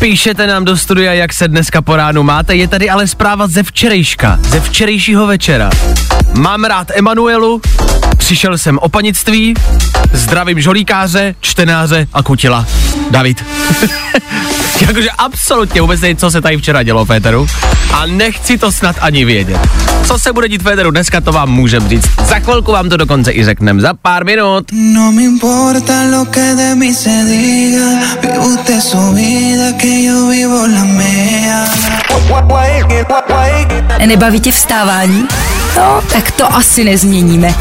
Píšete nám do studia, jak se dneska po ránu máte, je tady ale zpráva ze včerejška, ze včerejšího večera. Mám rád Emanuelu, přišel jsem o panictví, zdravím žolíkáře, čtenáře a kutila. David. Jakože absolutně vůbec nevím, co se tady včera dělo v Féteru a nechci to snad ani vědět. Co se bude dít v Féteru dneska, to vám můžem říct. Za chvilku vám to dokonce i řeknem, za pár minut. No me importa lo que de mí se diga, vive usted su vida, que yo vivo la mía. Nebaví tě vstávání? No, tak to asi nezměníme.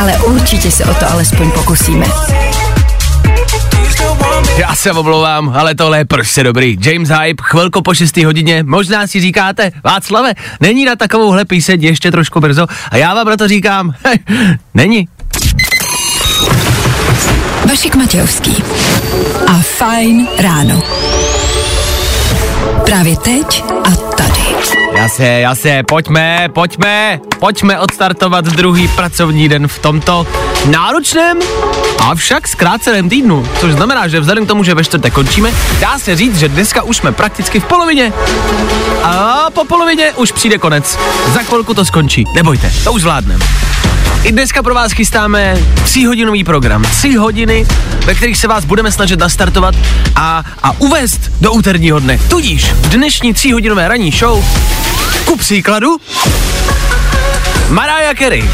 Ale určitě se o to alespoň pokusíme. Já se omlouvám, ale tohle je prostě dobrý. James Hype, chvilku po 6 hodině, možná si říkáte, Václave, není na takovouhle píseň ještě trošku brzo a já vám proto říkám, není. Vašek Matějovský a Fajn ráno. Právě teď a tady. Jasně, jasně, pojďme, pojďme, pojďme odstartovat druhý pracovní den v tomto náročném, avšak zkráceném týdnu. Což znamená, že vzhledem k tomu, že ve čtvrtek končíme, dá se říct, že dneska už jsme prakticky v polovině. A po polovině už přijde konec. Za chvilku to skončí. Nebojte, to už zvládneme. I dneska pro vás chystáme tříhodinový program. Tři hodiny, ve kterých se vás budeme snažit nastartovat a, a uvést do úterního dne. Tudíž dnešní tříhodinové ranní show ku příkladu Mariah Carey.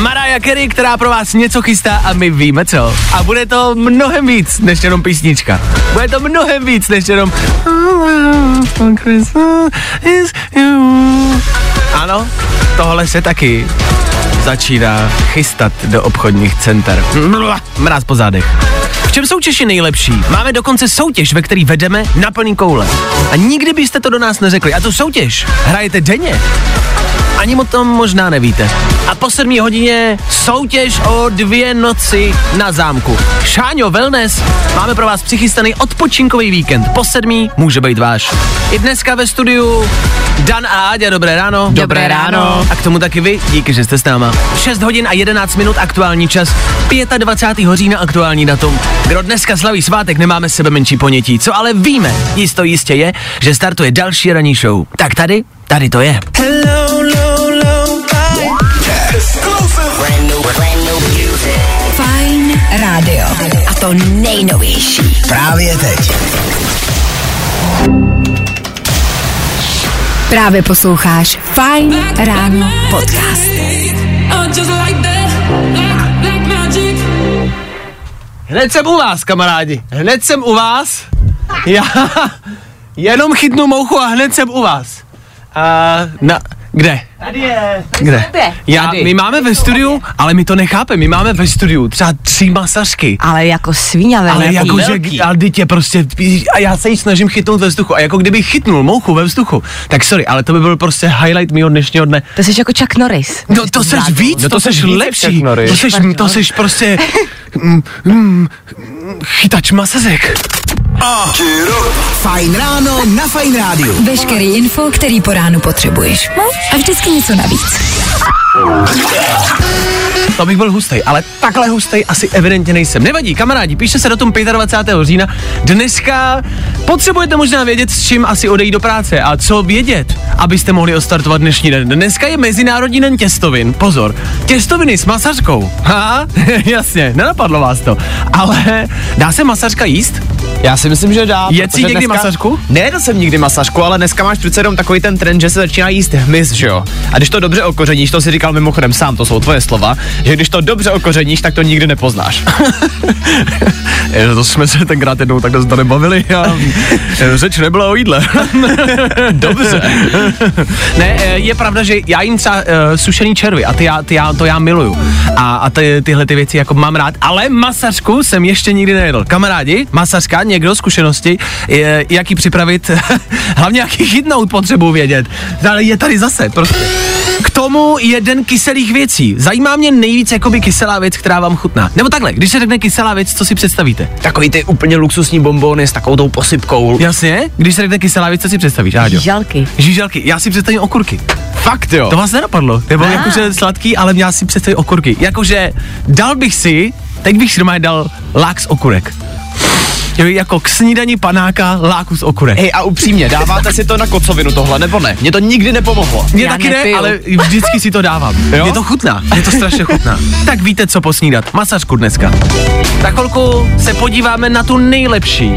Mariah Carey, která pro vás něco chystá a my víme co. A bude to mnohem víc než jenom písnička. Bude to mnohem víc než jenom Ano, tohle se taky začíná chystat do obchodních center. Mráz po zádech. Čem jsou Češi nejlepší? Máme dokonce soutěž, ve který vedeme na plný koule. A nikdy byste to do nás neřekli. A tu soutěž hrajete denně. Ani o tom možná nevíte. A po sedmí hodině soutěž o dvě noci na zámku. Šáňo Wellness, máme pro vás přichystaný odpočinkový víkend. Po sedmí může být váš. I dneska ve studiu Dan a Áďa, dobré ráno. Dobré ráno. A k tomu taky vy, díky, že jste s náma. 6 hodin a 11 minut aktuální čas, 25. října aktuální datum. Kdo dneska slaví svátek, nemáme sebe menší ponětí. Co ale víme, jisto jistě je, že startuje další ranní show. Tak tady, tady to je. Hello, low, low, Fajn rádio. A to nejnovější. Právě teď. Právě posloucháš Fajn ráno podcast. Oh, just like that. Hned jsem u vás, kamarádi. Hned jsem u vás. Já jenom chytnu mouchu a hned jsem u vás. A na, kde? Tady je. Kde? Já, my máme ve studiu, ale my to nechápeme, my máme ve studiu třeba tři masažky. Ale jako svíňavé. Ale jako jako, že, ale dítě prostě, a já se jí snažím chytnout ve vzduchu. A jako kdyby chytnul mouchu ve vzduchu, tak sorry, ale to by byl prostě highlight mého dnešního dne. To jsi jako Chuck Norris. No to seš víc, No to, to víc lepší, to seš, to seš prostě mm, mm, chytač masazek. Fajn ráno na Fajn rádiu. Veškerý info, který po ránu potřebuješ. No a vždycky něco navíc. To bych byl hustej, ale takhle hustej asi evidentně nejsem. Nevadí, kamarádi, píše se do tom 25. října. Dneska potřebujete možná vědět, s čím asi odejít do práce a co vědět, abyste mohli ostartovat dnešní den. Dneska je Mezinárodní den těstovin. Pozor, těstoviny s masařkou. Ha, jasně, nenapadlo vás to. Ale dá se masařka jíst? Já si myslím, že dá. Jsi protože někdy masažku? Ne, jsem nikdy masažku, ale dneska máš přece jenom takový ten trend, že se začíná jíst hmyz, že jo? A když to dobře okořeníš, to si říkal mimochodem sám, to jsou tvoje slova, že když to dobře okořeníš, tak to nikdy nepoznáš. Je, to jsme se tenkrát jednou takhle zde bavili a e, řeč nebyla o jídle. dobře. ne, e, je pravda, že já jim třeba uh, sušený červy a ty já, ty já, to já miluju. A, a ty, tyhle ty věci jako mám rád, ale masařku jsem ještě nikdy nejedl. Kamarádi, masařka, někdo zkušenosti, je, jak ji připravit, hlavně jak ji chytnout, potřebuji vědět. Ale je tady zase, prostě. K tomu jeden kyselých věcí. Zajímá mě nejvíc jakoby kyselá věc, která vám chutná. Nebo takhle, když se řekne kyselá věc, co si představíte? Takový ty úplně luxusní bombony s takovou tou posypkou. Jasně, když se řekne kyselá věc, co si představíš, Áďo? Žalky. Žíželky, já si představím okurky. Fakt jo. To vás nenapadlo. Nebo ah. jakože sladký, ale já si představím okurky. Jakože dal bych si, teď bych si doma dal lák z okurek. Jo, Jako k snídani panáka láku z okurek. Hej, a upřímně, dáváte si to na kocovinu tohle, nebo ne? Mně to nikdy nepomohlo. Mně Já taky nepiju. ne, ale vždycky si to dávám. Jo? Je to chutná, je to strašně chutná. tak víte, co posnídat. Masařku dneska. Za chvilku se podíváme na tu nejlepší,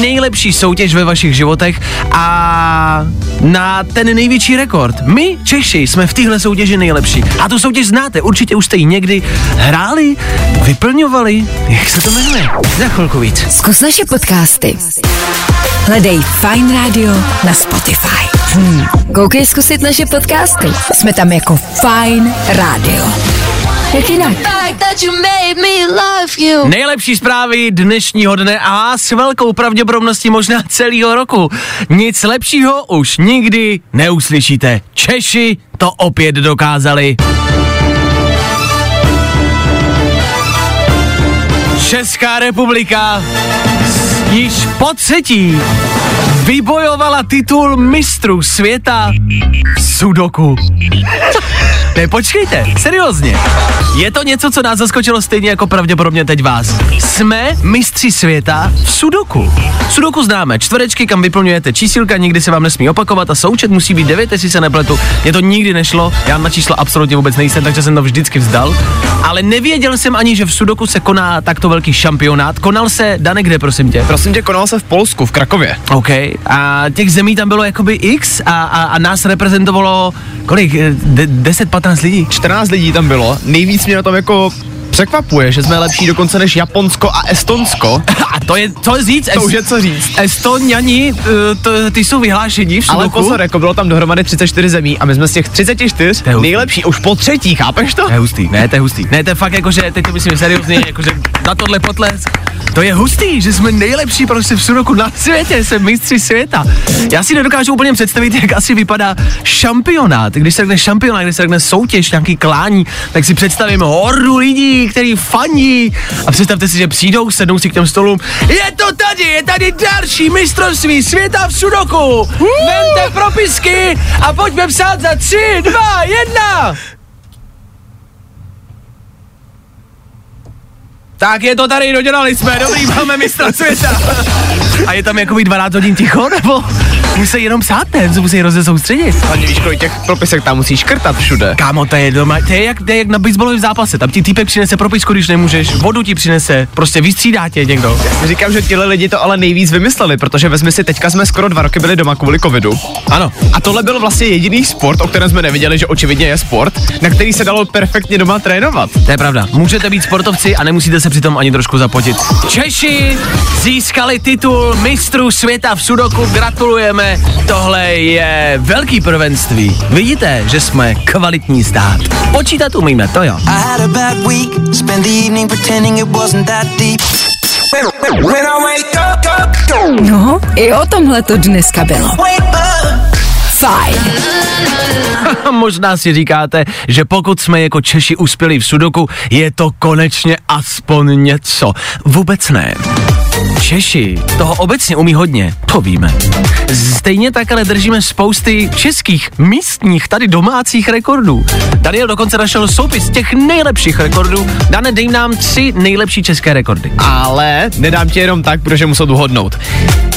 nejlepší soutěž ve vašich životech a na ten největší rekord. My, Češi, jsme v téhle soutěži nejlepší. A tu soutěž znáte, určitě už jste ji někdy hráli, vyplňovali. Jak se to jmenuje? Za chvilku víc. Zkus naše podcasty. Hledej Fine Radio na Spotify. Hmm. Koukej zkusit naše podcasty. Jsme tam jako Fine Radio. Jak jinak? Nejlepší zprávy dnešního dne a s velkou pravděpodobností možná celého roku. Nic lepšího už nikdy neuslyšíte. Češi to opět dokázali. Česká republika již po třetí vybojovala titul mistru světa Sudoku. Ne, počkejte, seriózně. Je to něco, co nás zaskočilo stejně jako pravděpodobně teď vás. Jsme mistři světa v Sudoku. Sudoku známe, čtverečky, kam vyplňujete čísilka, nikdy se vám nesmí opakovat a součet musí být 9, jestli se nepletu. Mně to nikdy nešlo, já na číslo absolutně vůbec nejsem, takže jsem to vždycky vzdal. Ale nevěděl jsem ani, že v Sudoku se koná takto velký šampionát. Konal se, Dane, kde, prosím tě? Prosím tě, konal se v Polsku, v Krakově. OK. A těch zemí tam bylo jakoby x a, a, a nás reprezentovalo kolik? eh, De, 10-15 lidí? 14 lidí tam bylo. Nejvíc mě na tom jako překvapuje, že jsme lepší dokonce než Japonsko a Estonsko. A to je, co říct? To už je co říct. Estoniani, eh, ty jsou vyhlášení v Ale pozor, jako bylo tam dohromady 34 zemí a my jsme z těch 34 To je hustý. nejlepší už po třetí, chápeš to? To je hustý, ne, to je hustý. Ne, to je fakt jako, že teď to myslím seriózně, jakože na tohle potlesk. To je hustý, že jsme nejlepší prostě v Sudoku na světě, jsme mistři světa. Já si nedokážu úplně představit, jak asi vypadá šampionát. Když se řekne šampionát, když se řekne soutěž, nějaký klání, tak si představím hordu lidí, který fandí. A představte si, že přijdou, sednou si k těm stolům. Je to tady, je tady další mistrovství světa v Sudoku. Vemte propisky a pojďme psát za tři, dva, jedna. Tak je to tady, dodělali jsme, dobrý, máme mistra světa. A je tam jakoby 12 hodin ticho, nebo musí jenom psát, ne? Co musí hrozně soustředit. Hlavně víš, kolik těch propisek tam musíš škrtat všude. Kámo, to je doma, to je jak, to je jak na baseballovém zápase, tam ti týpek přinese propisku, když nemůžeš, vodu ti přinese, prostě vystřídá tě někdo. Říkám, že tihle lidi to ale nejvíc vymysleli, protože vezmi si, teďka jsme skoro dva roky byli doma kvůli covidu. Ano, A tohle byl vlastně jediný sport, o kterém jsme nevěděli, že očividně je sport, na který se dalo perfektně doma trénovat. to je pravda. Můžete být sportovci a nemusíte se přitom ani trošku zapotit. Češi získali titul mistrů světa v Sudoku, gratulujeme. Tohle je velký prvenství. Vidíte, že jsme kvalitní stát. Počítat umíme, to jo. No, i o tomhle to dneska bylo. Fajn. Možná si říkáte, že pokud jsme jako Češi uspěli v Sudoku, je to konečně aspoň něco. Vůbec ne. Češi toho obecně umí hodně, to víme. Stejně tak ale držíme spousty českých, místních, tady domácích rekordů. Daniel dokonce našel soupis těch nejlepších rekordů. Dane, dej nám tři nejlepší české rekordy. Ale nedám ti jenom tak, protože musel dohodnout.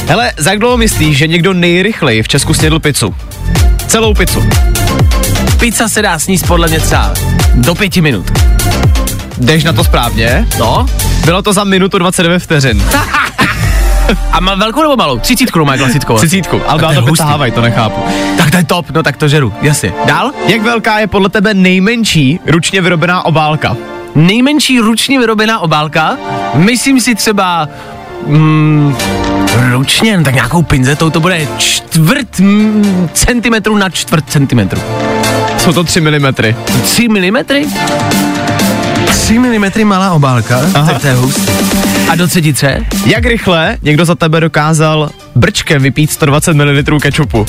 Hele, za jak dlouho myslíš, že někdo nejrychleji v Česku snědl pizzu? Celou pizzu. Pizza se dá sníst podle mě třeba do pěti minut. Jdeš na to správně? No, Bylo to za minutu 29 vteřin. a má velkou nebo malou? Třicítku má klasickou. Třicítku, ale byla to je to nechápu. Tak to je top, no tak to žeru, jasně. Dál? Jak velká je podle tebe nejmenší ručně vyrobená obálka? Nejmenší ručně vyrobená obálka, myslím si třeba mm, ručně, no tak nějakou pinzetou to bude čtvrt mm, centimetru na čtvrt centimetru. Jsou to 3 mm. 3 milimetry? 3 mm malá obálka, Aha. tak to je hustý. A do třetice? Jak rychle někdo za tebe dokázal brčkem vypít 120 ml kečupu?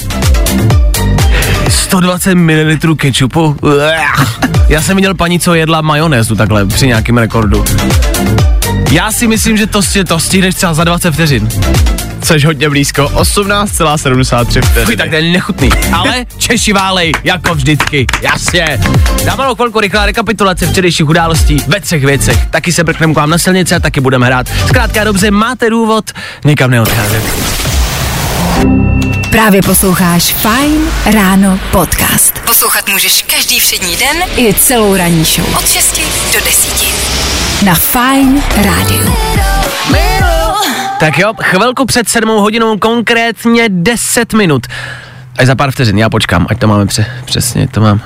120 ml kečupu. Já jsem viděl paní, co jedla majonézu takhle při nějakém rekordu. Já si myslím, že to, to stihneš třeba za 20 vteřin. Což hodně blízko, 18,73 Fuj, vteřiny. tak to je nechutný. Ale Češi válej, jako vždycky, jasně. Na malou chvilku rychlá rekapitulace včerejších událostí ve třech věcech. Taky se brkneme k vám na silnici a taky budeme hrát. Zkrátka dobře, máte důvod nikam neodcházet. Právě posloucháš Fine Ráno podcast. Poslouchat můžeš každý všední den i celou ranní show. Od 6 do 10. Na Fine Rádiu. Tak jo, chvilku před sedmou hodinou, konkrétně 10 minut. Až za pár vteřin, já počkám, ať to máme pře- přesně, to mám,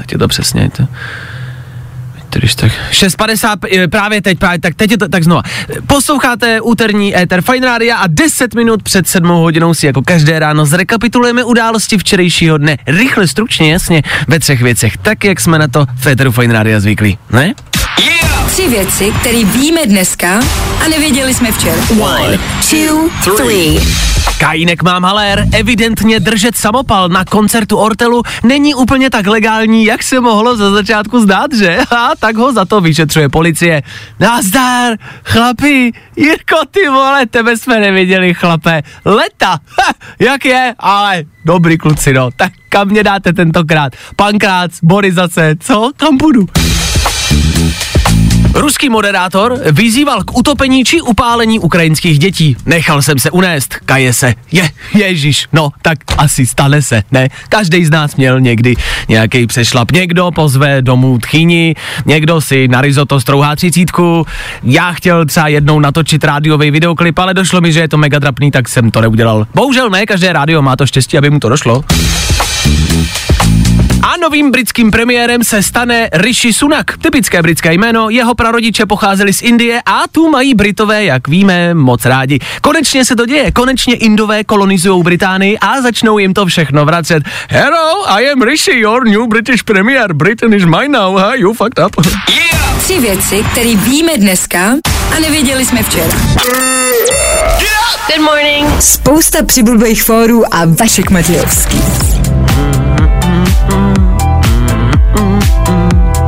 ať je to přesně, to, když tak, 6.50 eh, právě teď, právě tak teď je to, tak znova. Posloucháte úterní éter Fine Radio a 10 minut před sedmou hodinou si jako každé ráno zrekapitulujeme události včerejšího dne. Rychle, stručně, jasně, ve třech věcech, tak jak jsme na to v éteru Fine Radio zvyklí, ne? Tři věci, které víme dneska a nevěděli jsme včera. One, two, three. Kajínek mám halér, evidentně držet samopal na koncertu Ortelu není úplně tak legální, jak se mohlo za začátku zdát, že? A tak ho za to vyšetřuje policie. Nazdar, chlapi, Jirko, ty vole, tebe jsme neviděli, chlape. Leta, ha, jak je? Ale dobrý kluci, no, tak kam mě dáte tentokrát? Pankrác, Borizace, co? Kam půjdu? Ruský moderátor vyzýval k utopení či upálení ukrajinských dětí. Nechal jsem se unést, kaje se. Je, ježíš, no, tak asi stane se, ne? Každý z nás měl někdy nějaký přešlap. Někdo pozve domů tchyni, někdo si na risotto strouhá třicítku. Já chtěl třeba jednou natočit rádiový videoklip, ale došlo mi, že je to mega trapný, tak jsem to neudělal. Bohužel ne, každé rádio má to štěstí, aby mu to došlo. A novým britským premiérem se stane Rishi Sunak. Typické britské jméno, jeho prarodiče pocházeli z Indie a tu mají Britové, jak víme, moc rádi. Konečně se to děje, konečně Indové kolonizují Británii a začnou jim to všechno vracet. Hello, I am Rishi, your new British premier. Britain is mine now, huh? you fucked up. Tři věci, které víme dneska a nevěděli jsme včera. Good morning. Spousta přibulbých fórů a Vašek Matějovský.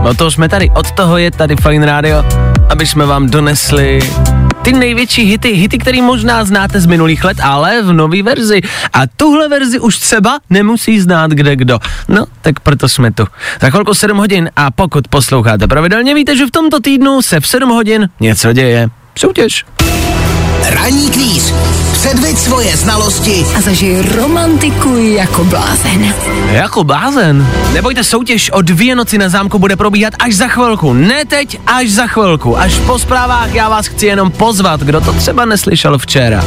No to jsme tady, od toho je tady Fine Radio, aby jsme vám donesli ty největší hity, hity, které možná znáte z minulých let, ale v nové verzi. A tuhle verzi už třeba nemusí znát kde kdo. No, tak proto jsme tu. Za chvilku 7 hodin a pokud posloucháte pravidelně, víte, že v tomto týdnu se v 7 hodin něco děje. Soutěž. Ranní kvíz. Předveď svoje znalosti A zažij romantiku jako blázen. Jako blázen. Nebojte, soutěž o dvě noci na zámku bude probíhat až za chvilku. Ne teď, až za chvilku. Až po zprávách já vás chci jenom pozvat, kdo to třeba neslyšel včera.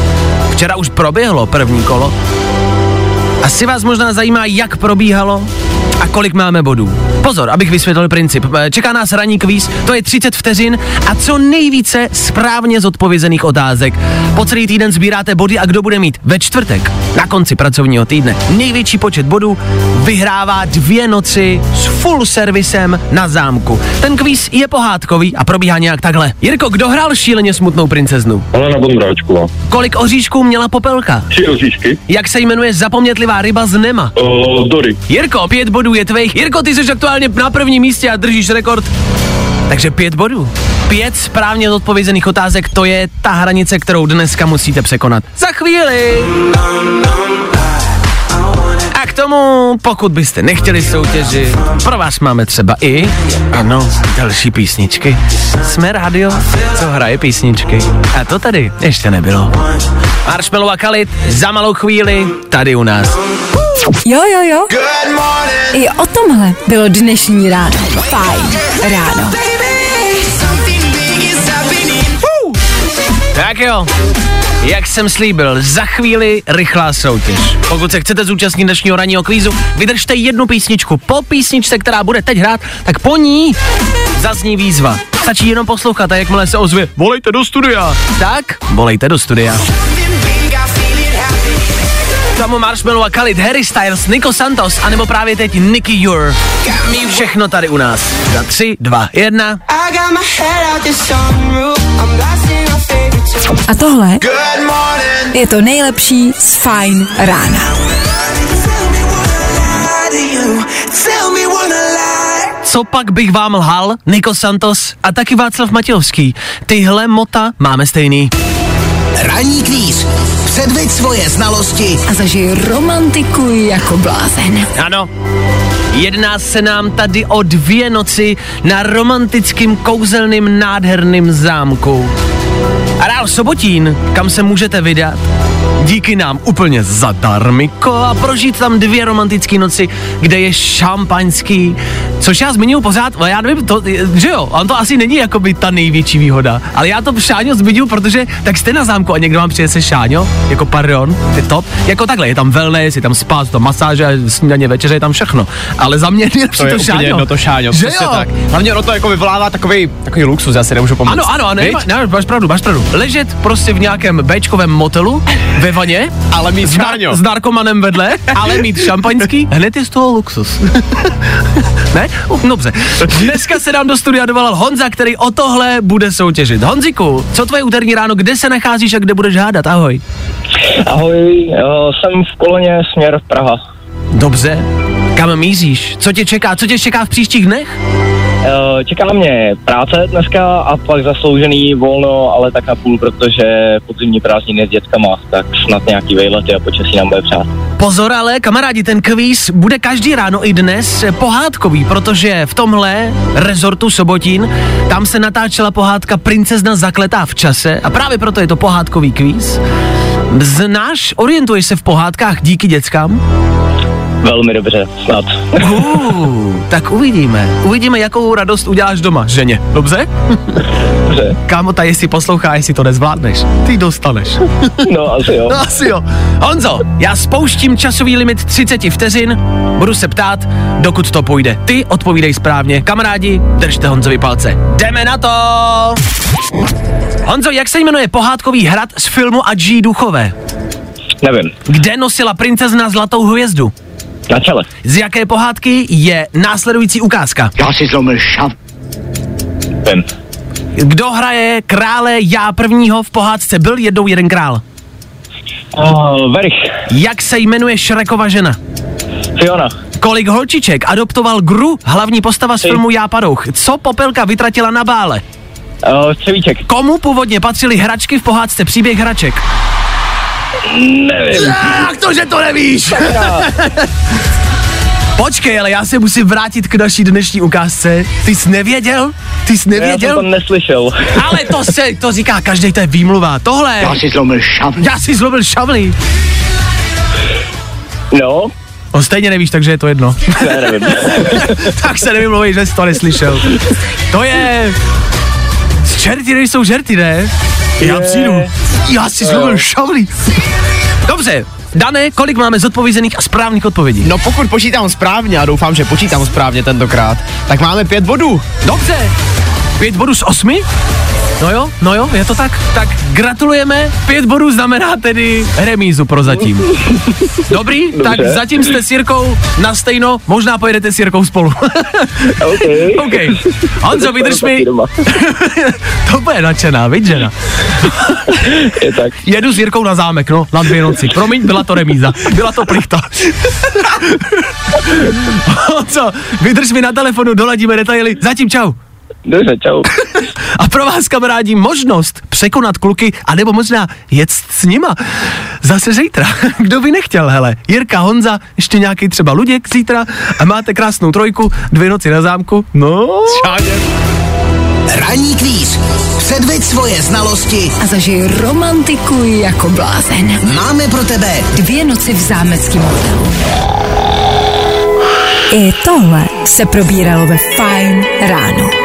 Včera už proběhlo první kolo. Asi vás možná zajímá, jak probíhalo a kolik máme bodů. Pozor, abych vysvětlil princip. Eh, Čeká nás ranní kvíz, to je 30 vteřin a co nejvíce správně zodpovězených otázek. Po celý týden sbíráte body a kdo bude mít ve čtvrtek, na konci pracovního týdne, největší počet bodů, vyhrává dvě noci s full servisem na zámku. Ten kvíz je pohádkový a probíhá nějak takhle. Jirko, kdo hrál šíleně smutnou princeznu? Helena Bondráčková. Kolik oříšků měla popelka? Tři oříšky. Jak se jmenuje zapomnětlivá ryba z Nema? O, Dory. Jirko, pět bodů je tvých. Jirko, ty jsi aktuálně na prvním místě a držíš rekord. Takže pět bodů. Pět správně odpovězených otázek, to je ta hranice, kterou dneska musíte překonat. Za chvíli. A k tomu, pokud byste nechtěli soutěži, pro vás máme třeba i, ano, další písničky. Jsme rádio, co hraje písničky. A to tady ještě nebylo. Marshmallow a Kalit za malou chvíli tady u nás. Jo, jo, jo. I o tomhle bylo dnešní ráno. Fajn ráno. Tak jo, jak jsem slíbil, za chvíli rychlá soutěž. Pokud se chcete zúčastnit dnešního ranního kvízu, vydržte jednu písničku. Po písničce, která bude teď hrát, tak po ní zazní výzva. Stačí jenom poslouchat a jakmile se ozve, volejte do studia. Tak, volejte do studia. Tomu Marshmallow a Khalid, Harry Styles, Nico Santos, anebo právě teď Nicky Ure. Všechno tady u nás. Za tři, dva, jedna. A tohle je to nejlepší z Fine rána. Co pak bych vám lhal? Nico Santos a taky Václav Matějovský. Tyhle mota máme stejný. Ranní kvíz. Předveď svoje znalosti A zažij romantiku jako blázen. Ano, jedná se nám tady o dvě noci na romantickým, kouzelným, nádherným zámku. Areál Sobotín, kam se můžete vydat, díky nám úplně zadarmiko a prožít tam dvě romantické noci, kde je šampaňský, což já zmiňuji pořád, ale já nevím, to, že jo, on to asi není jako by ta největší výhoda, ale já to Šáňo zmiňuji, protože tak jste na zámku a někdo vám přinese Šáňo, jako pardon, je top, jako takhle, je tam wellness, je tam spa, tam masáže, snídaně, večeře, je tam všechno, ale za mě nejlepší To to, je úplně Šáňo. jedno to šáňo, že jo? tak. Hlavně ono to jako vyvolává takový, takový luxus, já si nemůžu pomoct. Ano, ano, ne, Viď? ne, máš pravdu, máš pravdu. Ležet prostě v nějakém Bčkovém motelu, ve vaně, Ale mít s, nar- šáňo. s narkomanem vedle, ale mít šampaňský, hned je z toho luxus. ne? Dobře. Dneska se nám do studia dovolal Honza, který o tohle bude soutěžit. Honziku, co tvoje úterní ráno, kde se nacházíš a kde budeš hádat? Ahoj. Ahoj, jo, jsem v koloně směr Praha. Dobře. Kam míříš? Co tě čeká? Co tě čeká v příštích dnech? Jo, Čeká mě práce dneska a pak zasloužený volno, ale tak na půl, protože podzimní prázdniny s dětskama, tak snad nějaký vejlety a počasí nám bude přát. Pozor ale, kamarádi, ten kvíz bude každý ráno i dnes pohádkový, protože v tomhle rezortu Sobotín, tam se natáčela pohádka Princezna zakletá v čase a právě proto je to pohádkový kvíz. Znáš, orientuješ se v pohádkách díky dětskám? Velmi dobře, snad. Uh, tak uvidíme. Uvidíme, jakou radost uděláš doma, ženě. Dobře? Dobře, Kámo, ta jestli poslouchá, jestli to nezvládneš, ty dostaneš. no asi jo. No asi jo. Honzo, já spouštím časový limit 30 vteřin, budu se ptát, dokud to půjde. Ty odpovídej správně. Kamarádi, držte Honzovi palce. Jdeme na to! Honzo, jak se jmenuje pohádkový hrad z filmu A G. Duchové? Nevím, Kde nosila princezna zlatou hvězdu? Na čele. Z jaké pohádky je následující ukázka? Já si zlomil šav. Vím. Kdo hraje krále já prvního v pohádce Byl jednou jeden král? Oh, Verich, Jak se jmenuje Šrekova žena? Fiona, Kolik holčiček adoptoval Gru, hlavní postava z Ty. filmu Já padouch? Co Popelka vytratila na bále? uh, Komu původně patřily hračky v pohádce Příběh hraček? Nevím. Jak to, že to nevíš? Počkej, ale já se musím vrátit k naší dnešní ukázce. Ty jsi nevěděl? Ty jsi Já jsem to nevěděl? neslyšel. Ale to se, to říká každý, to je výmluva. Tohle, Já si zlomil šav. já si zlobil šavli. No, No stejně nevíš, takže je to jedno. ne, nevím. tak se nevymluvej, že jsi to neslyšel. To je... Z čerty nejsou žerty, ne? Já přijdu. Já si zlobil šavlí. Dobře, Dané, kolik máme zodpovězených a správných odpovědí? No pokud počítám správně, a doufám, že počítám správně tentokrát, tak máme pět bodů. Dobře, pět bodů z osmi? No jo, no jo, je to tak. Tak gratulujeme, pět bodů znamená tedy remízu prozatím. Dobrý, Dobře. tak zatím jste s Jirkou na stejno, možná pojedete s Jirkou spolu. OK. OK. Honzo, vydrž mi. To bude nadšená, viď žena? Je tak. Jedu s Jirkou na zámek, no, na dvě noci. Promiň, byla to remíza. Byla to plichta. Co? Vydrž mi na telefonu, doladíme detaily. Zatím čau. Dobře, čau. A pro vás, kamarádi, možnost překonat kluky, anebo možná jet s nima. Zase zítra. Kdo by nechtěl, hele. Jirka, Honza, ještě nějaký třeba Luděk zítra a máte krásnou trojku, dvě noci na zámku. No, Ranní kvíz. Předveď svoje znalosti. A zažij romantiku jako blázen. Máme pro tebe Dvě noci v zámeckém hotelu. I tohle se probíralo ve Fine ráno.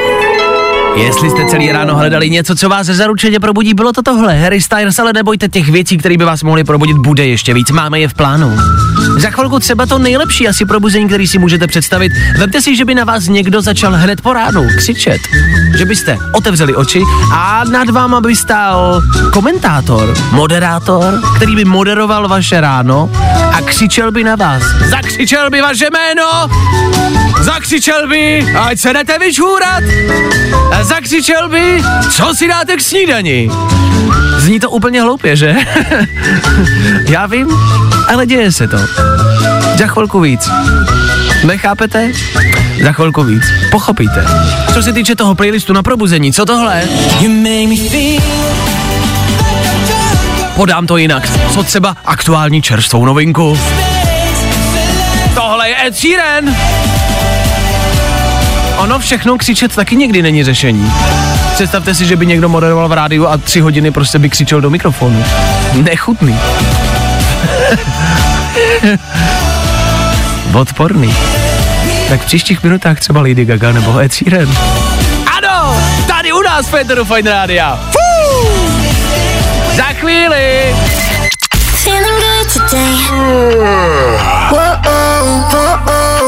Jestli jste celý ráno hledali něco, co vás zaručeně probudí, bylo to tohle. Harry Styles, ale nebojte těch věcí, které by vás mohly probudit, bude ještě víc. Máme je v plánu. Za chvilku třeba to nejlepší asi probuzení, který si můžete představit. Vemte si, že by na vás někdo začal hned po ránu křičet. Že byste otevřeli oči a nad váma by stál komentátor, moderátor, který by moderoval vaše ráno a křičel by na vás. Zakřičel by vaše jméno, zakřičel by, ať se jdete vyžhůrat, a zakřičel by, co si dáte k snídani. Zní to úplně hloupě, že? Já vím, ale děje se to. Za chvilku víc. Nechápete? Za chvilku víc. Pochopíte. Co se týče toho playlistu na probuzení, co tohle? Podám to jinak. Co třeba aktuální čerstvou novinku? Tohle je Ed Sheeran. Ono všechno křičet taky někdy není řešení. Představte si, že by někdo moderoval v rádiu a tři hodiny prostě by křičel do mikrofonu. Nechutný. Odporný. Tak v příštích minutách třeba Lady Gaga nebo Ed Sheeran. Ano, tady u nás Peteru Fine Rádia. Za chvíli. Feeling good today.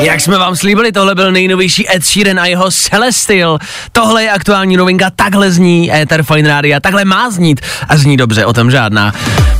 Jak jsme vám slíbili, tohle byl nejnovější Ed Sheeran a jeho Celestial. Tohle je aktuální novinka, takhle zní Ether Fine Radio, takhle má znít a zní dobře, o tom žádná.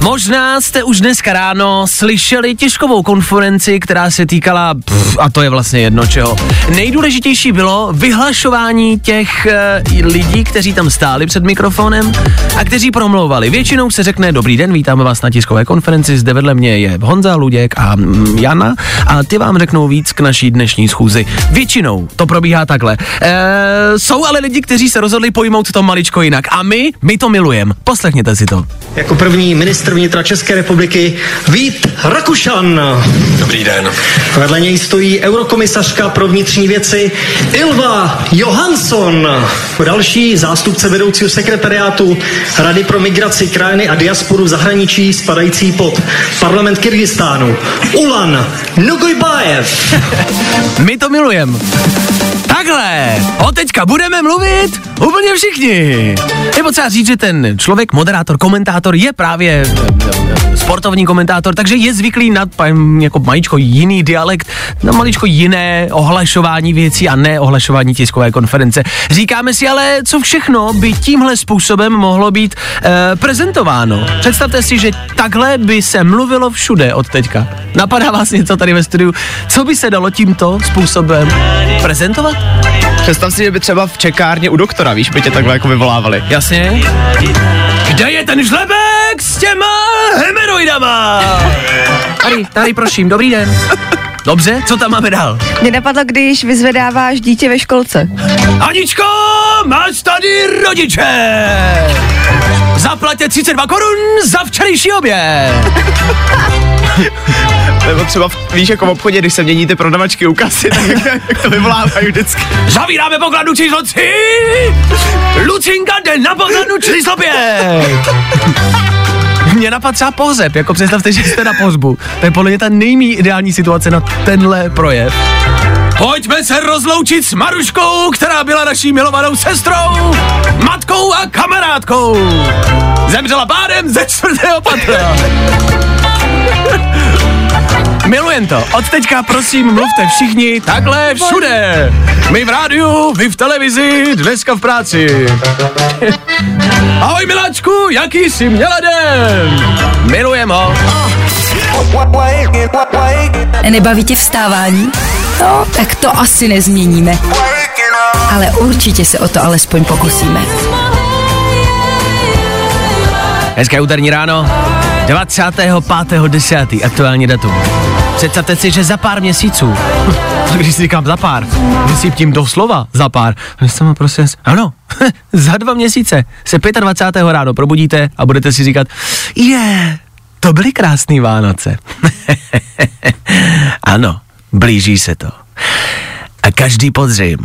Možná jste už dneska ráno slyšeli těžkovou konferenci, která se týkala, pff, a to je vlastně jedno čeho. Nejdůležitější bylo vyhlašování těch e, lidí, kteří tam stáli před mikrofonem a kteří promlouvali. Většinou se řekne, dobrý den, vítáme vás na tiskové konferenci, zde vedle mě je Honza, Luděk a mm, Jana a ty vám řeknou víc k naší dnešní schůzi. Většinou to probíhá takhle. E, jsou ale lidi, kteří se rozhodli pojmout to maličko jinak a my, my to milujeme. Poslechněte si to. Jako první ministr vnitra České republiky Vít Rakušan. Dobrý den. Vedle něj stojí eurokomisařka pro vnitřní věci Ilva Johansson. Další zástupce vedoucího sekretariátu Rady pro migraci, krajiny a diasporu v zahraničí spadající pod parlament Kyrgyzstánu. Ulan Nugojbajev. My to milujeme. Takhle, od teďka budeme mluvit úplně všichni. Je potřeba říct, že ten člověk, moderátor, komentátor je právě e, e, sportovní komentátor, takže je zvyklý na jako maličko jiný dialekt, na maličko jiné ohlašování věcí a ne ohlašování tiskové konference. Říkáme si ale, co všechno by tímhle způsobem mohlo být e, prezentováno. Představte si, že takhle by se mluvilo všude od teďka. Napadá vás něco tady ve studiu, co by se dalo tímto způsobem prezentovat? Představ si, že by třeba v čekárně u doktora, víš, by tě takhle jako vyvolávali. Jasně. Kde je ten žlebek s těma hemeroidama? Tady, tady prosím, dobrý den. Dobře, co tam máme dál? Mě napadlo, když vyzvedáváš dítě ve školce. Aničko, máš tady rodiče! Zaplatě 32 korun za včerejší oběd. Nebo třeba, v, víš, jako v obchodě, když se mění ty prodavačky u kasy, tak jak, to vyvolávají vždycky. Zavíráme pokladnu číslo 3! Lucinka jde na pokladnu číslo 5! Mě napadl třeba pohřeb, jako představte, že jste na pohřbu. To je podle mě ta nejmí ideální situace na tenhle projev. Pojďme se rozloučit s Maruškou, která byla naší milovanou sestrou, matkou a kamarádkou. Zemřela pádem ze čtvrtého patra. Milujem to. Od teďka prosím mluvte všichni takhle všude. My v rádiu, vy v televizi, dneska v práci. Ahoj miláčku, jaký jsi měla den? Milujem ho. Nebaví tě vstávání? No, tak to asi nezměníme. Ale určitě se o to alespoň pokusíme. Hezké úterní ráno, 25.10. aktuální datum. Představte si, že za pár měsíců, když si říkám za pár, myslím tím doslova za pár, jsem prostě, ano, za dva měsíce se 25. ráno probudíte a budete si říkat, je, to byly krásný Vánoce. ano, blíží se to. A každý podzim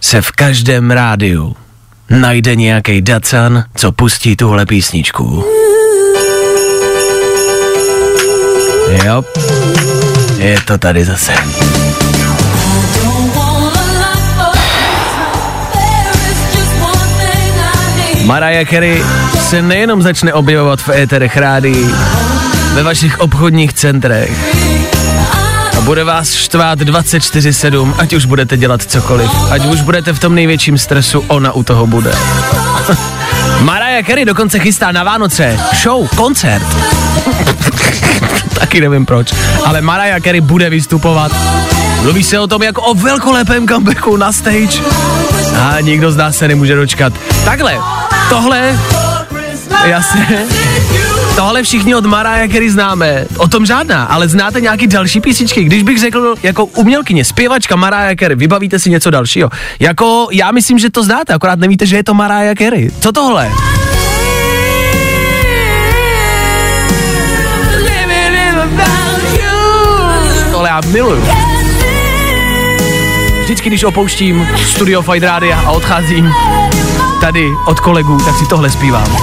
se v každém rádiu najde nějaký dacan, co pustí tuhle písničku. Jo, je to tady zase. Mariah Carey se nejenom začne objevovat v éterech rádií, ve vašich obchodních centrech. Bude vás štvát 24-7, ať už budete dělat cokoliv. Ať už budete v tom největším stresu, ona u toho bude. Mariah Carey dokonce chystá na Vánoce show, koncert. Taky nevím proč. Ale Mariah Carey bude vystupovat. Mluví se o tom jako o velkolepém comebacku na stage. A nikdo z nás se nemůže dočkat. Takhle, tohle, jasně, tohle všichni od Mariah Carey známe. O tom žádná, ale znáte nějaký další písničky. Když bych řekl jako umělkyně, zpěvačka Mariah Carey, vybavíte si něco dalšího. Jako já myslím, že to znáte, akorát nevíte, že je to Mariah Carey. Co tohle? Tohle já miluju. Vždycky, když opouštím studio Fight Radio a odcházím tady od kolegů, tak si tohle zpívám.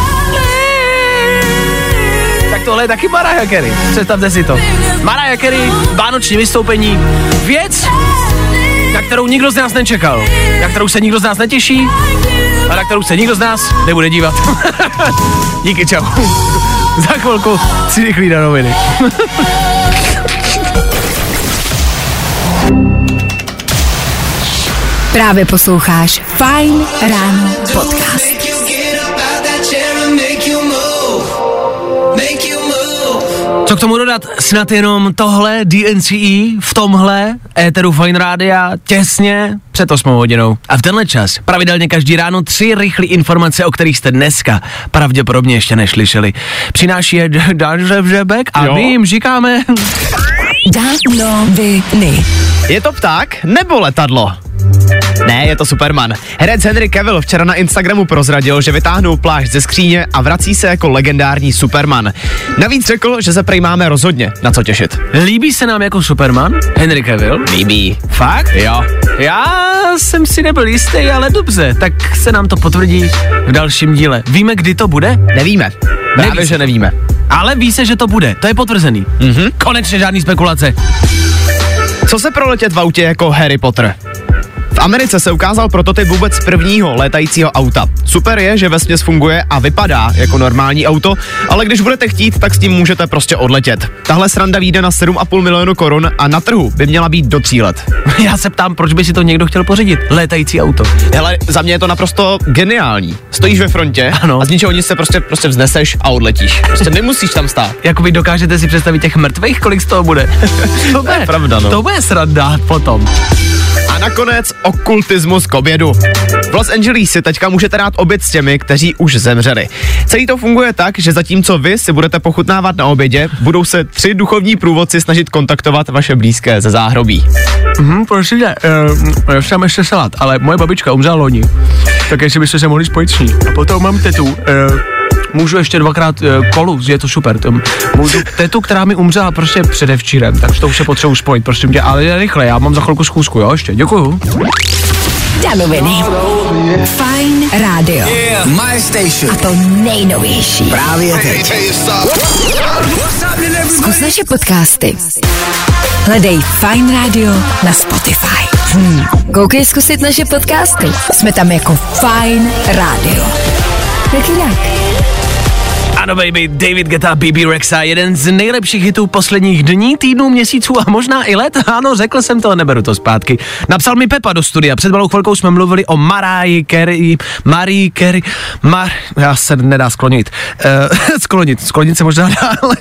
Tohle je taky Mariah Carey. Představte si to. Mariah Carey, vánoční vystoupení, věc, na kterou nikdo z nás nečekal, na kterou se nikdo z nás netěší a na kterou se nikdo z nás nebude dívat. Díky, čau. Za chvilku si rychlí na noviny. Právě posloucháš Fine Ráno podcast. Co k tomu dodat? Snad jenom tohle DNCE v tomhle éteru Fine Rádia těsně před 8 hodinou. A v tenhle čas pravidelně každý ráno tři rychlé informace, o kterých jste dneska pravděpodobně ještě neslyšeli. Přináší je Dan Žebek a Jo. my jim říkáme... Danoviny. Je to pták nebo letadlo? Ne, je to Superman. Herec Henry Cavill včera na Instagramu prozradil, že vytáhnul plášť ze skříně a vrací se jako legendární Superman. Navíc řekl, že se prej máme rozhodně na co těšit. Líbí se nám jako Superman? Henry Cavill? Líbí. Fakt? Jo. Já jsem si nebyl jistý, ale dobře, tak se nám to potvrdí v dalším díle. Víme, kdy to bude? Nevíme. Právě, Neví že nevíme. Ale ví se, že to bude. To je potvrzený. Mhm. Konečně žádný spekulace. Co se proletět v autě jako Harry Potter? Americe se ukázal prototyp vůbec prvního létajícího auta. Super je, že vesměs funguje a vypadá jako normální auto, ale když budete chtít, tak s tím můžete prostě odletět. Tahle sranda vyjde na 7,5 milionu korun a na trhu by měla být do 3 let. Já se ptám, proč by si to někdo chtěl pořídit? Létající auto. Hele, za mě je to naprosto geniální. Stojíš ve frontě Ano. a z ničeho nic se prostě, prostě vzneseš a odletíš. Prostě nemusíš tam stát. Jako vy dokážete si představit těch mrtvých, kolik z toho bude? to bude, pravda, no. To bude sranda potom. Nakonec okultismus k obědu. V Los Angeles si teďka můžete dát oběd s těmi, kteří už zemřeli. Celý to funguje tak, že zatímco vy si budete pochutnávat na obědě, budou se tři duchovní průvodci snažit kontaktovat vaše blízké ze záhrobí. Mhm, prosím tě, uh, já jsem ještě salát, ale moje babička umřela loni, tak jestli byste se mohli spojit s ní. A potom mám tetu, uh, můžu ještě dvakrát uh, kolu, je to super. Tom, můžu tetu, která mi umřela prostě předevčírem, takže to už se potřebuji spojit, prosím tě, ale rychle, já mám za chvilku schůzku, jo, ještě, děkuju. Danoviny. Fine Radio. My station. A to nejnovější. Právě teď. Zkus naše podcasty. Hledej Fine Radio na Spotify. Hmm. Koukej zkusit naše podcasty. Jsme tam jako Fine Radio. Jak jinak? Ano, baby, David Geta, BB Rexa, jeden z nejlepších hitů posledních dní, týdnů, měsíců a možná i let. Ano, řekl jsem to, neberu to zpátky. Napsal mi Pepa do studia, před malou chvilkou jsme mluvili o Mariah Carey, Marie Carey, Mar... Já se nedá sklonit. Uh, sklonit, sklonit se možná dá, ale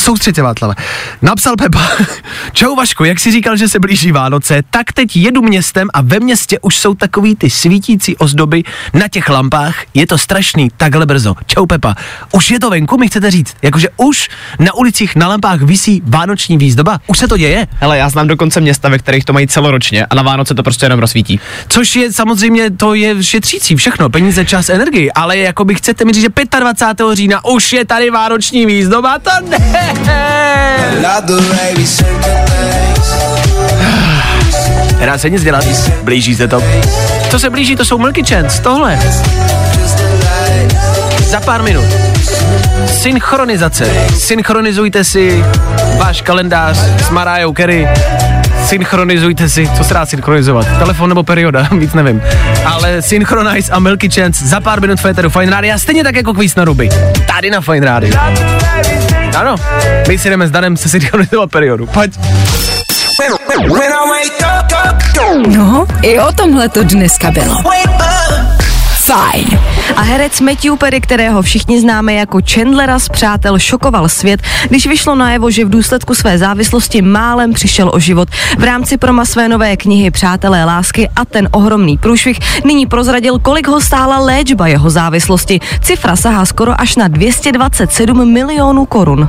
soustřed se, Václave. Napsal Pepa, čau Vašku, jak si říkal, že se blíží Vánoce, tak teď jedu městem a ve městě už jsou takový ty svítící ozdoby na těch lampách, je to strašný, takhle brzo. Čau Pepa, už je to venku, mi chcete říct, jakože už na ulicích na lampách visí vánoční výzdoba, už se to děje. Hele, já znám dokonce města, ve kterých to mají celoročně a na Vánoce to prostě jenom rozsvítí. Což je samozřejmě, to je šetřící všechno, peníze, čas, energii, ale jako by chcete mi říct, že 25. října už je tady vánoční výzdoba, to ne. Nedá se nic dělat, blíží se to. Co se blíží, to jsou Milky Chance, tohle. Za pár minut. Synchronizace. Synchronizujte si váš kalendář s Mariah Carey, synchronizujte si, co se dá synchronizovat, telefon nebo perioda, víc nevím. Ale Synchronize a Milky Chance za pár minut Féteru Fine Radio, stejně tak jako kvíz na ruby. Tady na Fine Radio. Ano, my si jdeme s Danem se synchronizovat periodu. Pojď. No, i o tomhle to dneska bylo. Fajn. A herec Matthew Perry, kterého všichni známe jako Chandlera z Přátel, šokoval svět, když vyšlo najevo, že v důsledku své závislosti málem přišel o život. V rámci proma své nové knihy Přátelé lásky a ten ohromný průšvih nyní prozradil, kolik ho stála léčba jeho závislosti. Cifra sahá skoro až na 227 milionů korun.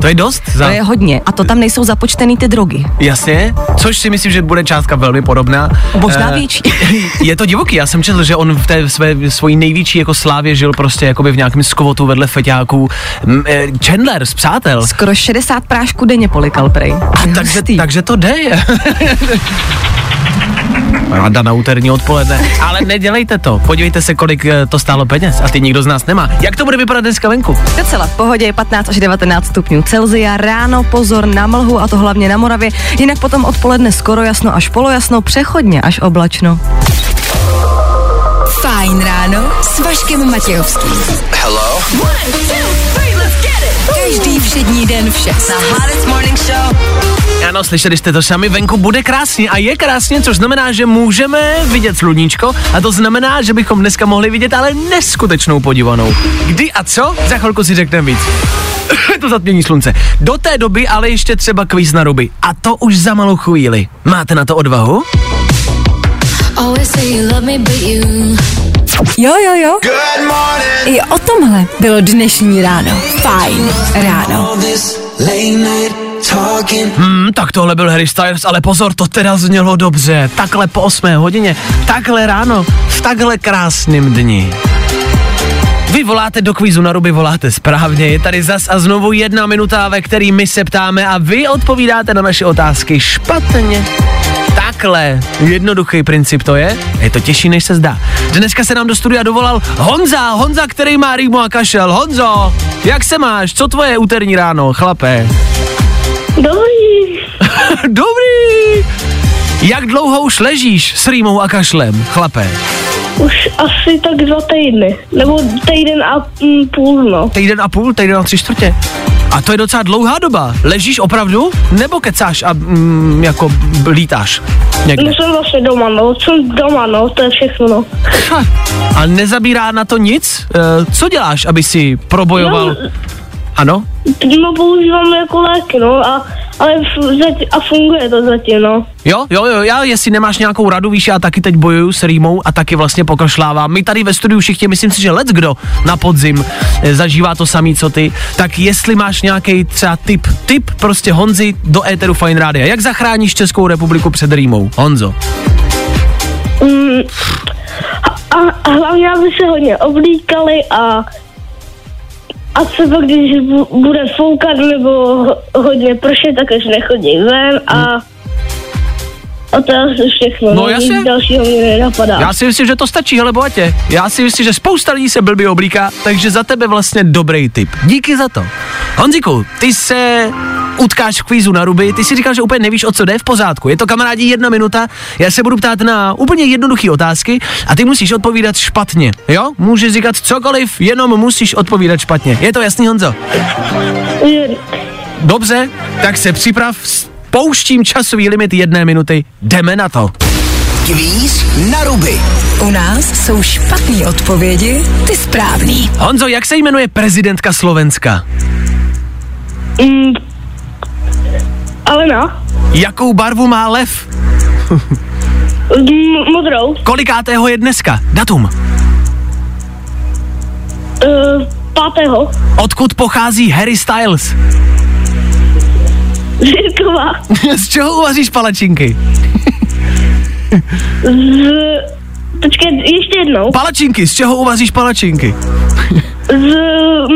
To je dost? Za... To je hodně a to tam nejsou započtený ty drogy. Jasně, což si myslím, že bude částka velmi podobná. Možná Eh, větší. Je to divoký, já jsem četl, že on v té své svojí největší jako slávě žil prostě jakoby v nějakém skvotu vedle feťáků. Eh, Chandler z Přátel. Skoro 60 prášků denně polikal prej. A takže, takže to jde. Rada na úterní odpoledne. Ale nedělejte to. Podívejte se, kolik eh, to stálo peněz a ty nikdo z nás nemá. Jak to bude vypadat dneska venku? Docela v pohodě je 15 až 19 stupňů Celzia, ráno pozor na mlhu a to hlavně na Moravě, jinak potom odpoledne skoro jasno až polojasno, přechodně až oblačno. Fajn ráno s Vaškem Matějovským. Hello? Každý všední den všech. Ano, slyšeli jste to sami, venku bude krásně a je krásně, což znamená, že můžeme vidět sluníčko a to znamená, že bychom dneska mohli vidět ale neskutečnou podívanou. Kdy a co? Za chvilku si řekneme víc. to zatmění slunce. Do té doby ale ještě třeba kvíz na ruby. A to už za malou chvíli. Máte na to odvahu? Jo, jo, jo. I o tomhle bylo dnešní ráno. Fajn ráno. Hmm, tak tohle byl Harry Styles, ale pozor, to teda znělo dobře. Takhle po 8 hodině, takhle ráno, v takhle krásným dni. Vy voláte do kvízu na ruby, voláte správně. Je tady zas a znovu jedna minuta, ve který my se ptáme a vy odpovídáte na naše otázky špatně. Takhle jednoduchý princip to je, je to těžší, než se zdá. Dneska se nám do studia dovolal Honza, Honza, který má rýmu a kašel. Honzo, jak se máš? Co tvoje úterní ráno, chlape? Dobrý. Dobrý! Jak dlouho už ležíš s rýmou a kašlem, chlape? Už asi tak dva týdny. Nebo týden a mm, půl, no. Týden a půl, týden a tři čtvrtě. A to je docela dlouhá doba. Ležíš opravdu? Nebo kecáš a mm, jako lítáš někde? No jsem vlastně doma, no. Jsem doma, no. To je všechno, no. Ha, a nezabírá na to nic? E, co děláš, aby si probojoval? No, Ano? no používám jako léky, no. A, ale zati- a funguje to zatím, no. Jo, jo, jo, já jestli nemáš nějakou radu, víš, já taky teď bojuju s rýmou a taky vlastně pokrašlávám. My tady ve studiu všichni, myslím si, že let kdo na podzim e, zažívá to samý, co ty, tak jestli máš nějaký třeba tip, tip prostě Honzi do éteru Fine Rádia. Jak zachráníš Českou republiku před rýmou? Honzo. Mm, a, a hlavně, aby se hodně oblíkali a a třeba když bu- bude foukat nebo ho- hodně pršet, tak už nechodí ven a a to je všechno. No, Nic jasně. dalšího mě nenapadá. Já si myslím, že to stačí, hele bohatě. Já si myslím, že spousta lidí se blbě oblíká, takže za tebe vlastně dobrý tip. Díky za to. Honziku, ty se utkáš v kvízu na ruby, ty si říkal, že úplně nevíš, o co jde v pořádku. Je to kamarádi jedna minuta, já se budu ptát na úplně jednoduché otázky a ty musíš odpovídat špatně, jo? Můžeš říkat cokoliv, jenom musíš odpovídat špatně. Je to jasný, Honzo? Dobře, tak se připrav, pouštím časový limit jedné minuty, jdeme na to. Kvíz na ruby. U nás jsou špatné odpovědi, ty správný. Honzo, jak se jmenuje prezidentka Slovenska? Mm, Alena, Jakou barvu má lev? m- modrou, Kolikátého je dneska? Datum. uh, pátého, Odkud pochází Harry Styles? Zirková, Z čeho uvaříš palačinky? z... Počkej, ještě jednou. Palačinky, z čeho uvaříš palačinky? Z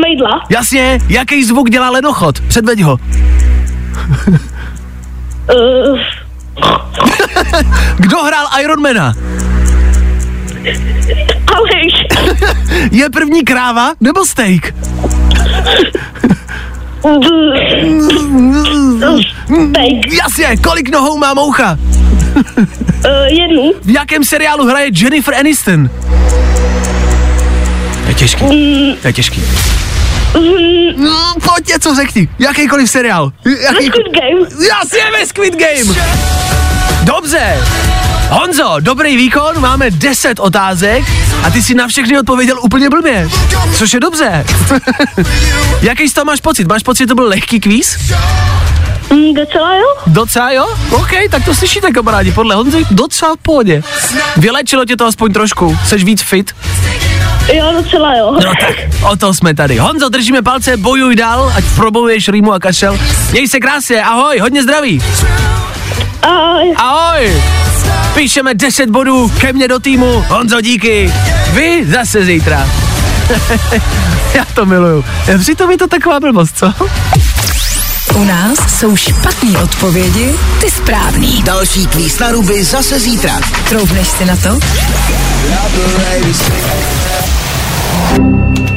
mejdla. Jasně, jaký zvuk dělá lenochod? Předveď ho. Uh, Kdo hrál Ironmana? Aleš. Je první kráva nebo steak? Steak. Jasně, kolik nohou má moucha? Uh, jednu. V jakém seriálu hraje Jennifer Aniston? To je těžký, to je těžký. No, pojď něco řekni, jakýkoliv seriál. Jaký... Squid Game. Jasně, ve Squid Game. Dobře. Honzo, dobrý výkon, máme 10 otázek a ty si na všechny odpověděl úplně blbě, což je dobře. Jaký z toho máš pocit? Máš pocit, že to byl lehký kvíz? Mm, docela jo? Docela jo? OK, tak to slyšíte kamarádi, podle Honzy docela v pohodě. Vylečilo tě to aspoň trošku, seš víc fit? Jo, docela jo. No tak, o to jsme tady. Honzo, držíme palce, bojuj dál, ať probojuješ rýmu a kašel. Měj se krásně, ahoj, hodně zdraví. Ahoj. Ahoj. Píšeme 10 bodů ke mně do týmu. Honzo, díky. Vy zase zítra. Já to miluju. Přitom je to taková blbost, co? U nás jsou špatné odpovědi, ty správný. Další kvíz na ruby zase zítra. Troubneš si na to?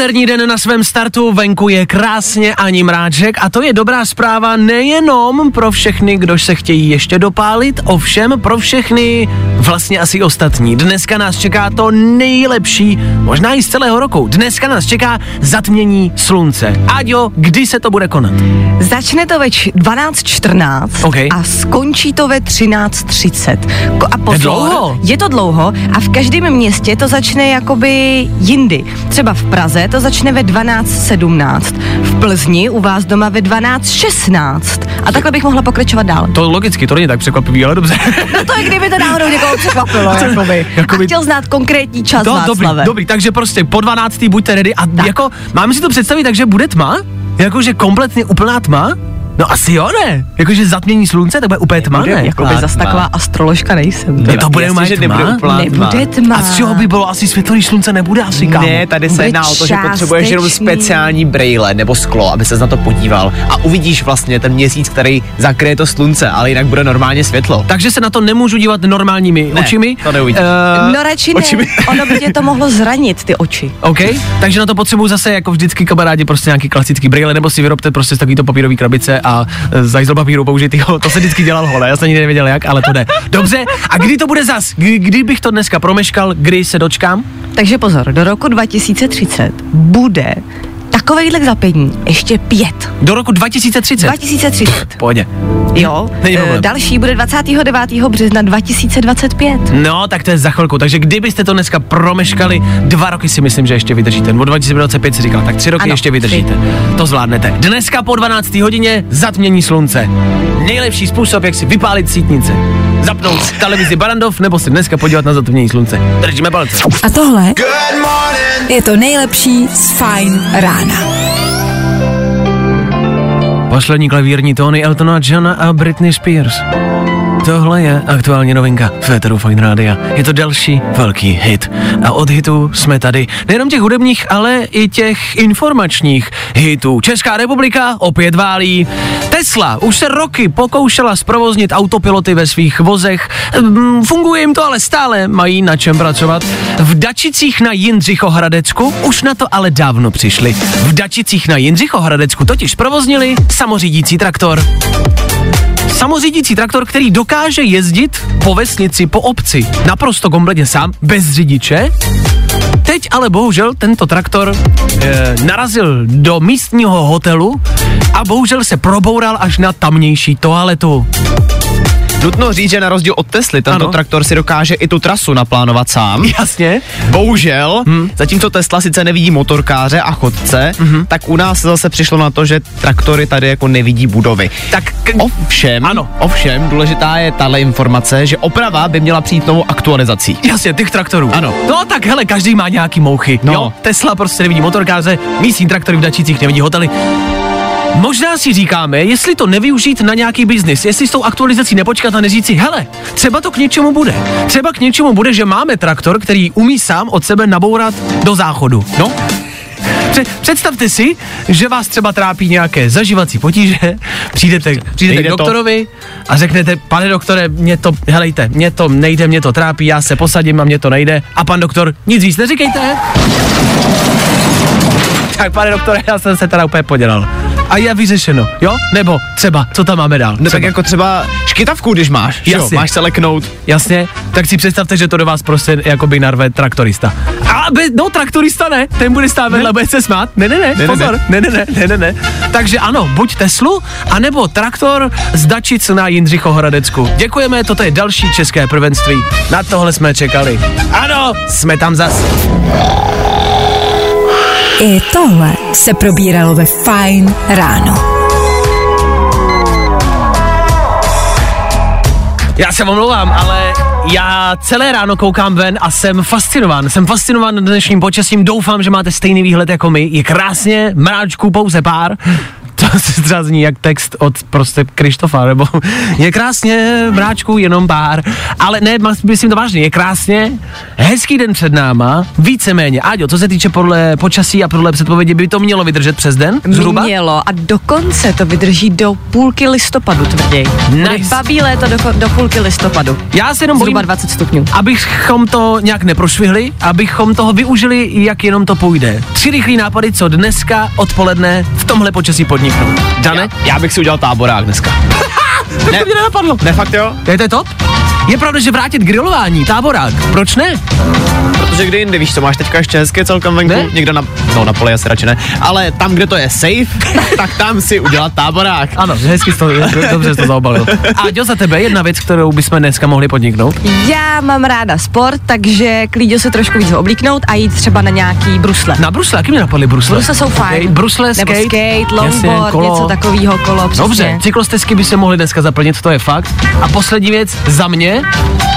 Úterní den na svém startu venku je krásně ani mráček a to je dobrá zpráva nejenom pro všechny, kdo se chtějí ještě dopálit, ovšem pro všechny vlastně asi ostatní. Dneska nás čeká to nejlepší, možná i z celého roku. Dneska nás čeká zatmění slunce. Aďo, kdy se to bude konat? Začne to ve č- 12.14 OK. a skončí to ve 13.30. Ko- A pozor, dlouho. je to dlouho a v každém městě to začne jakoby jindy. Třeba v Praze to začne ve 12.17, v Plzni u vás doma ve 12.16 a takhle bych mohla pokračovat dál. To logicky, to není tak překvapivý, ale dobře. No to je kdyby to náhodou někoho překvapilo, jakoby. Jakoby- A chtěl znát konkrétní čas To, dobrý, dobrý, takže prostě po 12. buďte ready a Tak. jako, máme si to představit tak, že bude tma? Jakože kompletně úplná tma? No asi jo, ne? Jakože zatmění slunce, to bude úplně tma, ne? Jakoby zas taková astroložka nejsem. No to bude Jasně, úplně že tma? nebude úplná Nebude tma. A z čeho by bylo asi světelný slunce nebude asi kámo. Ne, tady se jedná o to, že potřebuješ jenom speciální brejle nebo sklo, aby se na to podíval a uvidíš vlastně ten měsíc, který zakryje to slunce, ale jinak bude normálně světlo. Takže se na to nemůžu dívat normálními Ne, očimi. to neuvidíš. Eh, No radši očimi. ne, ono by tě to mohlo zranit, ty oči. OK, takže na to potřebuju zase jako vždycky kamarádi prostě nějaký klasický brýle, nebo si vyrobte prostě z takovýto papírový krabice a e, z hajzl papíru použitýho, to se vždycky dělalo, ale já jsem nikdy nevěděl jak, ale to jde. Dobře, a kdy to bude zas? Kdy, kdy bych to dneska promeškal, kdy se dočkám? Takže pozor, do roku 2030 bude takovejhle zapění ještě pět. Do roku 2030. 2030. Pohodě. Jo, e, další bude 29. března 2025. No, tak to je za chvilku. Takže kdybyste to dneska promeškali, dva roky si myslím, že ještě vydržíte. Nebo 2025 si říkal, tak tři roky Ano, ještě vydržíte. To zvládnete. Dneska po 12. hodině zatmění slunce. Nejlepší způsob, jak si vypálit sítnice. Zapnout televizi Barandov nebo se dneska podívat na zatmění slunce. Držíme palce. A tohle je to nejlepší z Fine rána. Poslední klavírní tóny Eltona Johna a Britney Spears. Tohle je aktuální novinka Féteru Fine Rádia. Je to další velký hit. A od hitů jsme tady nejenom těch hudebních, ale i těch informačních hitů. Česká republika opět válí. Tesla už se roky pokoušela zprovoznit autopiloty ve svých vozech. Mm, Funguje jim to ale stále, mají na čem pracovat. V Dačicích na Jindřichohradecku už na to ale dávno přišli. V Dačicích na Jindřichohradecku totiž provoznili samořídící traktor. Samořídící traktor, který dokáže jezdit po vesnici, po obci, naprosto kompletně sám, bez řidiče. Teď ale bohužel tento traktor e, narazil do místního hotelu a bohužel se proboural až na tamnější toaletu. Nutno říct, že na rozdíl od Tesly, tento Ano. traktor si dokáže i tu trasu naplánovat sám. Jasně. Bohužel, hmm. zatímco Tesla sice nevidí motorkáře a chodce, hmm. tak u nás zase přišlo na to, že traktory tady jako nevidí budovy. Tak k- Ovšem, Ano. ovšem, důležitá je tahle informace, že oprava by měla přijít novou aktualizací. Jasně, těch traktorů. Ano. No tak hele, každý má nějaký mouchy. No. Jo, Tesla prostě nevidí motorkáře, místní traktory v Dačicích nevidí hotely. Možná si říkáme, jestli to nevyužít na nějaký biznis, jestli s tou aktualizací nepočkat a neříct si, hele, třeba to k něčemu bude. Třeba k něčemu bude, že máme traktor, který umí sám od sebe nabourat do záchodu. No, Pře- představte si, že vás třeba trápí nějaké zažívací potíže, přijdete, přijdete Nejde k to. doktorovi a řeknete, pane doktore, mě to, helejte, mě to nejde, mě to trápí, já se posadím a mě to nejde. A pan doktor, nic víc neříkejte. Tak pane doktore, já jsem se teda úplně podělal. A je vyřešeno, jo? Nebo třeba, co tam máme dál? No Třeba. tak jako třeba škytavku, když máš, že jo, Jasně. máš se leknout. Jasně, tak si představte, že to do vás prostě jakoby narve traktorista. A be, no traktorista ne, ten bude stát vedle, bude se smát. Ne, ne, ne, ne, pozor, ne, ne, ne, ne, ne, ne. Takže ano, buď Teslu, anebo traktor z Dačic na Jindřichohradecku. Děkujeme, toto je další české prvenství. Na tohle jsme čekali. Ano, jsme tam zas. I tohle se probíralo ve Fine ráno. Já se omlouvám, ale já celé ráno koukám ven a jsem fascinován. Jsem fascinován dnešním počasím, doufám, že máte stejný výhled jako my. Je krásně, mráčků pouze pár. Se třeba zní jak text od prostě Krištofa, nebo je krásně, mráčků jenom pár. Ale ne, myslím to vážně, je krásně, hezký den před náma, víceméně. Áďo, co se týče podle počasí a podle předpovědi, by to mělo vydržet přes den? Zhruba? Mělo a dokonce to vydrží do půlky listopadu tvrději. Nice. Babí léto do, do půlky listopadu. Já se jenom bojím, Zhruba 20 stupňů. abychom to nějak neprošvihli, abychom toho využili, jak jenom to půjde. Tři rychlý nápady, co dneska odpoledne v tomhle počasí podniknout. Dane? Já bych si udělal táborák dneska. ne, to mě nenapadlo. Ne, fakt jo? Je to je top? Je pravda, že vrátit grilování, táborák, proč ne? Protože kdy jinde, víš co, máš teďka ještě hezké celkem venku, Ne? někde na, no na poli asi radši ne, ale tam, kde to je safe, tak tam si udělat táborák. Ano, hezky to, dobře to zaobalil. A jo, za tebe jedna věc, kterou bychom dneska mohli podniknout. Já mám ráda sport, takže klidně se trošku víc oblíknout a jít třeba na nějaký brusle. Na brusle, jaký mi napadly brusle? Brusle jsou fajn. Okay, brusle, Nebo skate, skate, longboard, jasně, kolo. něco takového, kolo, přesně. Dobře, cyklostezky by se mohly dneska zaplnit, to je fakt. A poslední věc za mě?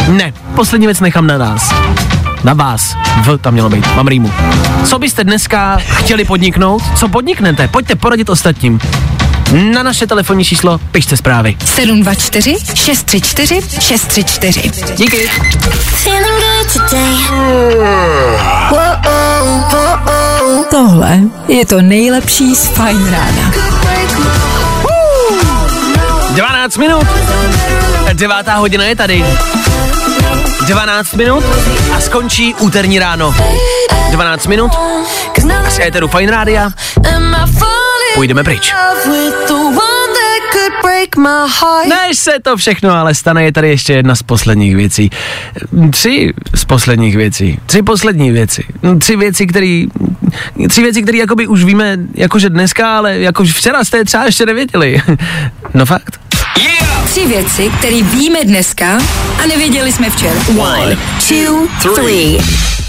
Ne, poslední věc nechám na nás. Na vás. V tam mělo být, mám rýmu. Co byste dneska chtěli podniknout? Co podniknete? Pojďte poradit ostatním. Na naše telefonní číslo pište zprávy. 724 634 634. Díky. Tohle je to nejlepší z Fine rána. 12 minut. Devátá hodina je tady. 12 minut a skončí úterní ráno. 12 minut a z éteru Fine Rádia půjdeme pryč. Než se to všechno ale stane, je tady ještě jedna z posledních věcí. Tři z posledních věcí. Tři poslední věci. Tři věci, které tři věci, které jakoby už víme, jakože dneska, ale jako včera jste je třeba ještě nevěděli. No fakt. Tři věci, které víme dneska a nevěděli jsme včera. One, two, three.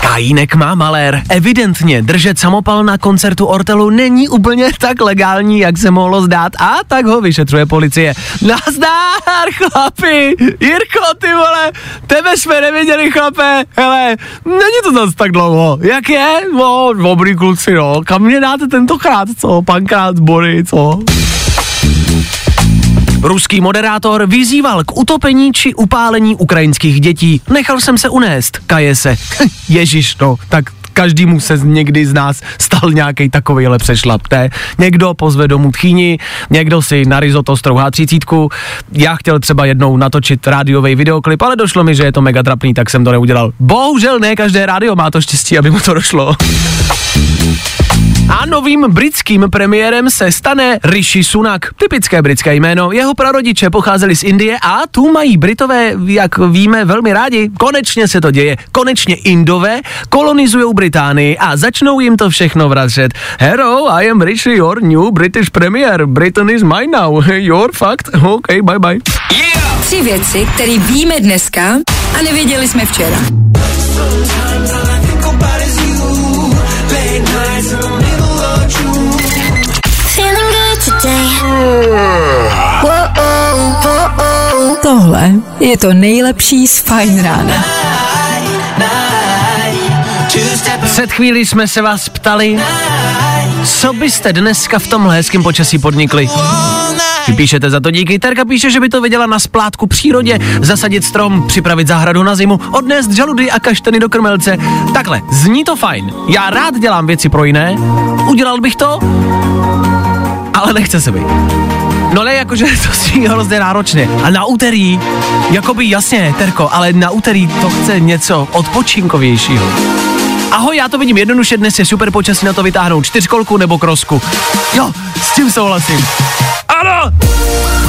Kajínek má malér. Evidentně držet samopal na koncertu Ortelu není úplně tak legální, jak se mohlo zdát a tak ho vyšetřuje policie. Nazdár, chlapi! Jirko, ty vole, tebe jsme neviděli, chlape. Hele, není to zase tak dlouho. Jak je? No, dobrý kluci, no. Kam mě dáte tentokrát, co? Pankrát zbory, co? Ruský moderátor vyzýval k utopení či upálení ukrajinských dětí. Nechal jsem se unést, kaje se. Ježíš, no, tak každému se někdy z nás stal nějaký takovýhle přešlap, ne? Někdo pozve domů tchýni, někdo si na risotto strouhá třicítku. Já chtěl třeba jednou natočit rádiový videoklip, ale došlo mi, že je to mega trapný, tak jsem to neudělal. Bohužel ne každé rádio má to štěstí, aby mu to došlo. A novým britským premiérem se stane Rishi Sunak. Typické britské jméno. Jeho prarodiče pocházeli z Indie a tu mají Britové, jak víme, velmi rádi. Konečně se to děje. Konečně Indové kolonizují Británii a začnou jim to všechno vracet. Hello, I am Rishi, your new British premier. Britain is mine now. Your fact? Okay, bye bye. Tři věci, které víme dneska a nevěděli jsme včera. Feeling Tohle je to nejlepší z Fine rána. Před chvílí jsme se vás ptali, co byste dneska v tomhle hezkém počasí podnikli. Vy píšete za to díky. Terka píše, že by to viděla na splátku přírodě, zasadit strom, připravit zahradu na zimu, odnést žaludy a kaštany do krmelce. Takhle, zní to fajn. Já rád dělám věci pro jiné, udělal bych to, ale nechce se mi. No ne, jakože to zní hrozně náročně. A na úterý, jakoby jasně, Terko, ale na úterý to chce něco odpočinkovějšího. Ahoj, já to vidím jednoduše, dnes je super počasí na to vytáhnout čtyřkolku nebo krosku. Jo, s tím souhlasím. Ano!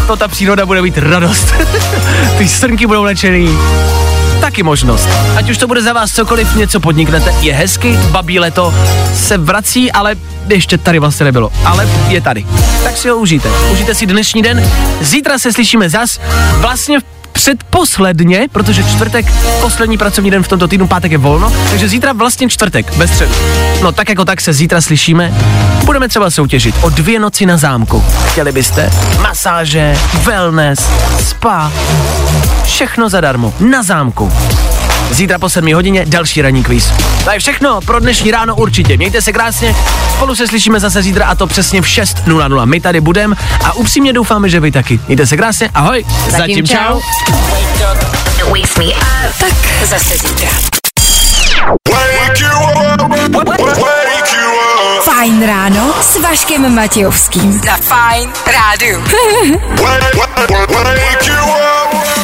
To ta příroda bude mít radost. Ty srnky budou lečený. Taky možnost. Ať už to bude za vás cokoliv, něco podniknete. Je hezky, babí leto se vrací, ale ještě tady vlastně nebylo. Ale je tady. Tak si ho užijte. Užijte si dnešní den. Zítra se slyšíme zas. Vlastně předposledně, protože čtvrtek, poslední pracovní den v tomto týdnu, pátek je volno, takže zítra vlastně čtvrtek, bez středu. No tak jako tak se zítra slyšíme. Budeme třeba soutěžit o dvě noci na zámku. Chtěli byste? Masáže, wellness, spa, všechno zadarmo, na zámku. Zítra po 7 hodině další ranní kvíz. To je všechno pro dnešní ráno určitě. Mějte se krásně, spolu se slyšíme zase zítra a to přesně v 6.00. My tady budeme a upřímně doufáme, že vy taky. Mějte se krásně, ahoj. Zatím čau. Me up. Tak zase zítra. Fajn ráno s Vaškem Matějovským. Za Fajn rádu. Wake you up.